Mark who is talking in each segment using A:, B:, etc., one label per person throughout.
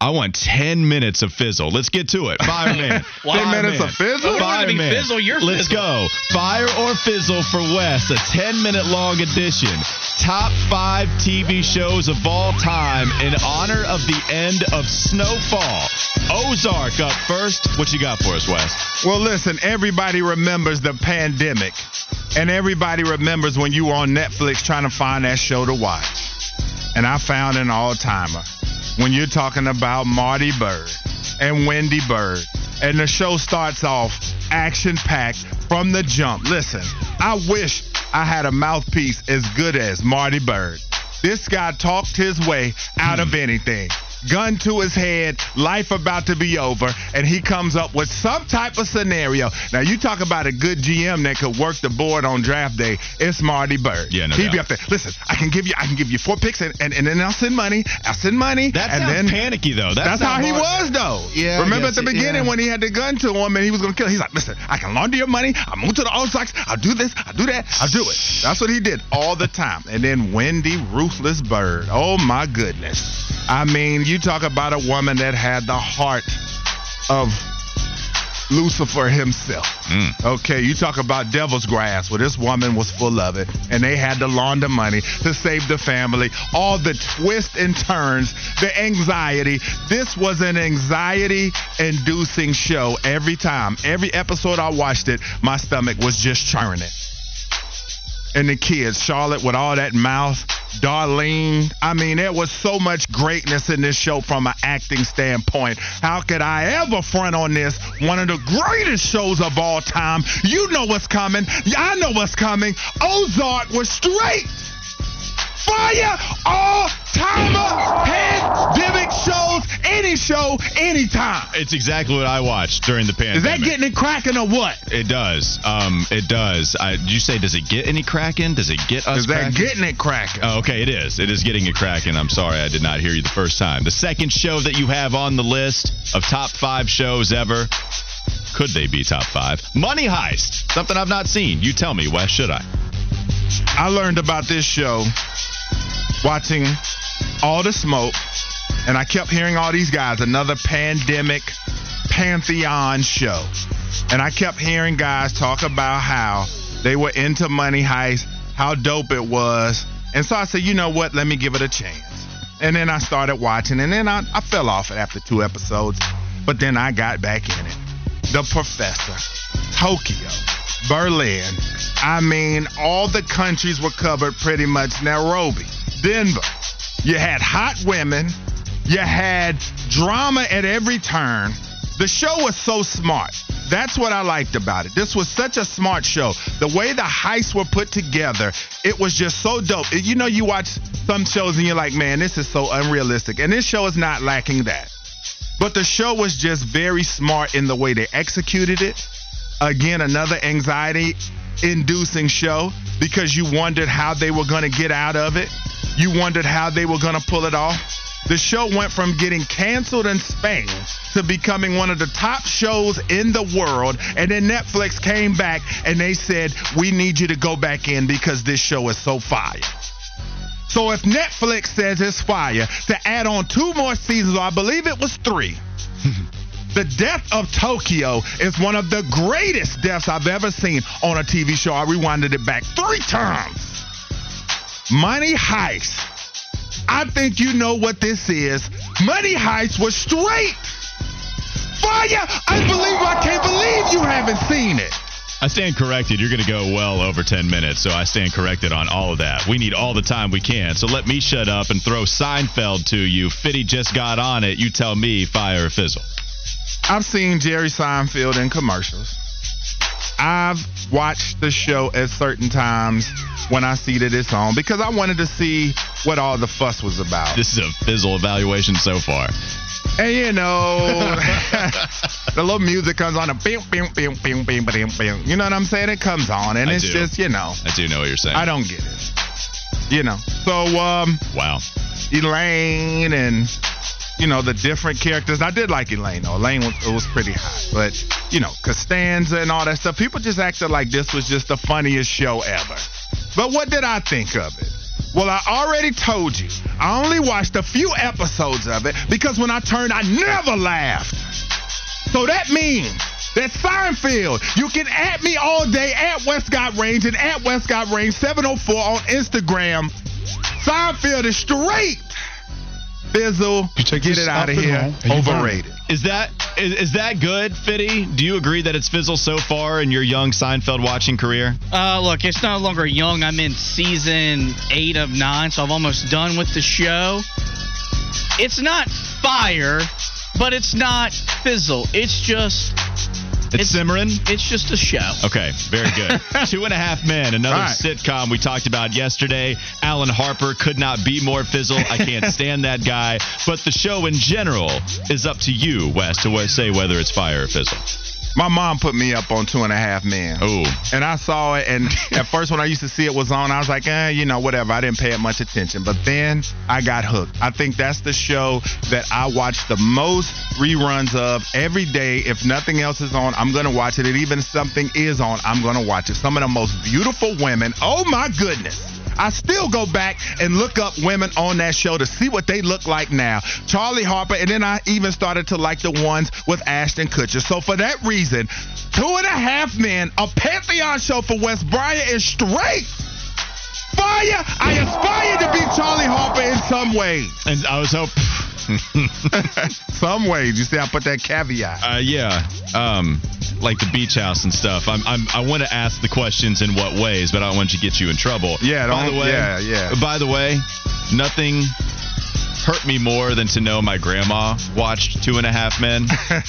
A: I want 10 minutes of fizzle. Let's get to it. Fireman.
B: 10 minutes of fizzle?
C: You want it to be
A: Fireman.
C: fizzle, you're
A: Let's
C: fizzle.
A: go. Fire or fizzle for Wes, a 10 minute long edition. Top five TV shows of all time in honor of the end of Snowfall. Ozark up first. What you got for us, Wes?
B: Well, listen, everybody remembers the pandemic, and everybody remembers when you were on Netflix trying to find that show to watch. And I found an all timer when you're talking about Marty Byrde and Wendy Byrde, and the show starts off action packed from the jump. Listen, I wish I had a mouthpiece as good as Marty Byrde. This guy talked his way out of hmm. anything. Gun to his head, life about to be over, and he comes up with some type of scenario. Now you talk about a good GM that could work the board on draft day. It's Marty Byrde.
A: Yeah, no
B: He'd be up there. Listen, I can give you, I can give you four picks, and, and, and then I'll send money. I'll send money.
A: That
B: and
A: sounds
B: then
A: panicky, though. That's,
B: that's how
A: not
B: he
A: hard-
B: was, though.
A: Yeah,
B: Remember at the beginning
A: yeah.
B: when he had the gun to him and he was going to kill? Him. He's like, listen, I can launder your money. I'll move to the Ozarks. I'll do this. I'll do that. I'll do it. That's what he did all the time. And then Wendy Ruthless Byrde. Oh my goodness. I mean, you talk about a woman that had the heart of Lucifer himself.
A: Mm.
B: Okay, you talk about devil's grass. Well, this woman was full of it, and they had to launder money to save the family. All the twists and turns, the anxiety. This was an anxiety inducing show every time. Every episode I watched it, my stomach was just churning. And the kids, Charlotte with all that mouth, Darlene. I mean, there was so much greatness in this show from an acting standpoint. How could I ever front on this? One of the greatest shows of all time. You know what's coming. I know what's coming. Ozark was straight. Fire all any show, anytime.
A: It's exactly what I watched during the pandemic.
B: Is that getting it cracking or what?
A: It does. Um, it does. I, did you say, does it get any cracking? Does it get us
B: Is that
A: cracking?
B: getting it cracking?
A: Oh, okay, it is. It is getting it cracking. I'm sorry I did not hear you the first time. The second show that you have on the list of top five shows ever. Could they be top five? Money Heist. Something I've not seen. You tell me, Wes, should I?
B: I learned about this show watching all the smoke, and I kept hearing all these guys, another pandemic pantheon show. And I kept hearing guys talk about how they were into Money Heist, how dope it was. And so I said, you know what? Let me give it a chance. And then I started watching, and then I, I fell off after two episodes. But then I got back in it. The Professor, Tokyo, Berlin. I mean, all the countries were covered pretty much. Nairobi, Denver. You had hot women. You had drama at every turn. The show was so smart. That's what I liked about it. This was such a smart show. The way the heists were put together, it was just so dope. You know, you watch some shows and you're like, man, this is so unrealistic. And this show is not lacking that. But the show was just very smart in the way they executed it. Again, another anxiety inducing show because you wondered how they were going to get out of it. You wondered how they were going to pull it off. The show went from getting canceled in Spain to becoming one of the top shows in the world. And then Netflix came back and they said, We need you to go back in because this show is so fire. So if Netflix says it's fire, to add on two more seasons, I believe it was three. the death of Tokyo is one of the greatest deaths I've ever seen on a TV show. I rewinded it back three times. Money Heist. I think you know what this is. Money Heist was straight. Fire! Unbelievable. I can't believe you haven't seen it.
A: I stand corrected. You're going to go well over 10 minutes, so I stand corrected on all of that. We need all the time we can. So let me shut up and throw Seinfeld to you. Fitty just got on it. You tell me, fire or fizzle.
B: I've seen Jerry Seinfeld in commercials. I've watched the show at certain times when I see that it's on because I wanted to see what all the fuss was about.
A: This is a fizzle evaluation so far.
B: And you know, the little music comes on, a bing, bing, bing, bing, bing, bing, bing. You know what I'm saying? It comes on, and
A: I
B: it's
A: do.
B: just, you know,
A: I do know what you're saying.
B: I don't get it. You know, so um,
A: Wow.
B: Elaine and you know, the different characters. I did like Elaine though. Elaine was, was pretty hot, but you know, Costanza and all that stuff. People just acted like this was just the funniest show ever. But what did I think of it? Well, I already told you. I only watched a few episodes of it because when I turned, I never laughed. So that means that Seinfeld, you can at me all day at Westcott Range and at Westcott Range 704 on Instagram. Seinfeld is straight. Fizzle,
C: take
B: get it out of here.
C: home, and you
B: Overrated.
A: Is that is, is that good, Fitty? Do you agree that it's Fizzle so far in your young Seinfeld watching career?
D: Uh, look, it's no longer young. I'm in season eight of nine, so I'm almost done with the show. It's not fire, but it's not fizzle. It's just
A: It's,
D: It's-
A: simmering.
D: it's just a show.
A: Okay, very good. Two and a Half Men, another
B: Right.
A: sitcom we talked about yesterday. Alan Harper could not be more fizzle. I can't stand that guy. But the show in general is up to you, Wes, to say whether it's fire or fizzle.
B: My mom put me up on Two and a Half Men.
A: Oh,
B: And I saw it, and at first when I used to see it was on, I was like, eh, you know, whatever. I didn't pay it much attention. But then I got hooked. I think that's the show that I watch the most reruns of every day. If nothing else is on, I'm going to watch it. And even if something is on, I'm going to watch it. Some of the most beautiful women. Oh, my goodness. I still go back and look up women on that show to see what they look like now. Charlie Harper, and then I even started to like the ones with Ashton Kutcher. So for that reason, Two and a Half Men, a Pantheon show for West Bryant is straight. Fire! I aspire to be Charlie Harper in some way.
A: and I was hoping.
B: some ways. You see, I put that caveat.
A: Uh, yeah, um, like the beach house and stuff. I'm, I'm I want to ask the questions in what ways, but I don't want to get you in trouble.
B: Yeah,
A: By the way,
B: yeah, yeah.
A: By the way, nothing hurt me more than to know my grandma watched Two and a Half Men. I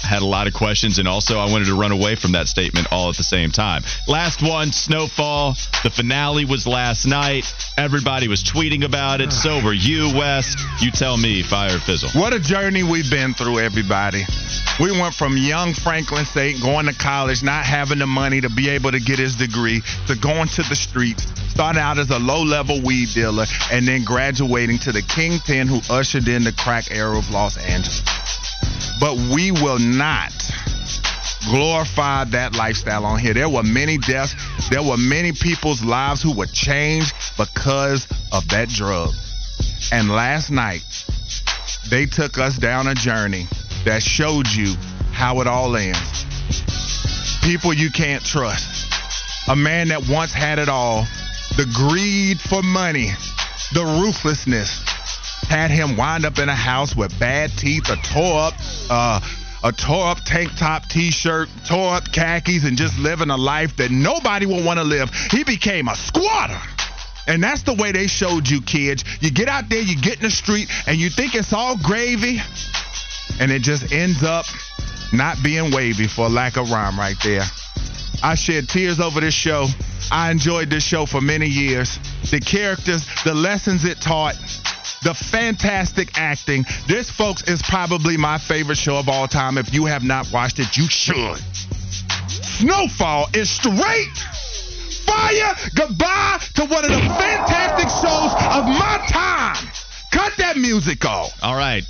A: had a lot of questions, and also I wanted to run away from that statement all at the same time. Last one, Snowfall. The finale was last night. Everybody was tweeting about it. So were you, Wes. You tell me, fire fizzle.
B: What a journey we've been through, everybody. We went from young Franklin Saint going to college, not having the money to be able to get his degree, to going to the streets, starting out as a low level weed dealer, and then graduating to the kingpin who ushered in the crack era of Los Angeles. But we will not glorify that lifestyle on here. There were many deaths, there were many people's lives who were changed because of that drug. And last night, they took us down a journey that showed you how it all ends. People you can't trust. A man that once had it all, the greed for money, the ruthlessness had him wind up in a house with bad teeth, a tore up, uh, a tore up tank top T-shirt, tore up khakis, and just living a life that nobody will want to live. He became a squatter. And that's the way they showed you, kids. You get out there, you get in the street, and you think it's all gravy, and it just ends up not being wavy for lack of rhyme right there. I shed tears over this show. I enjoyed this show for many years. The characters, the lessons it taught, the fantastic acting. This, folks, is probably my favorite show of all time. If you have not watched it, you should. Snowfall is straight fire goodbye to one of the fantastic shows of my time. Cut that music off.
A: All right.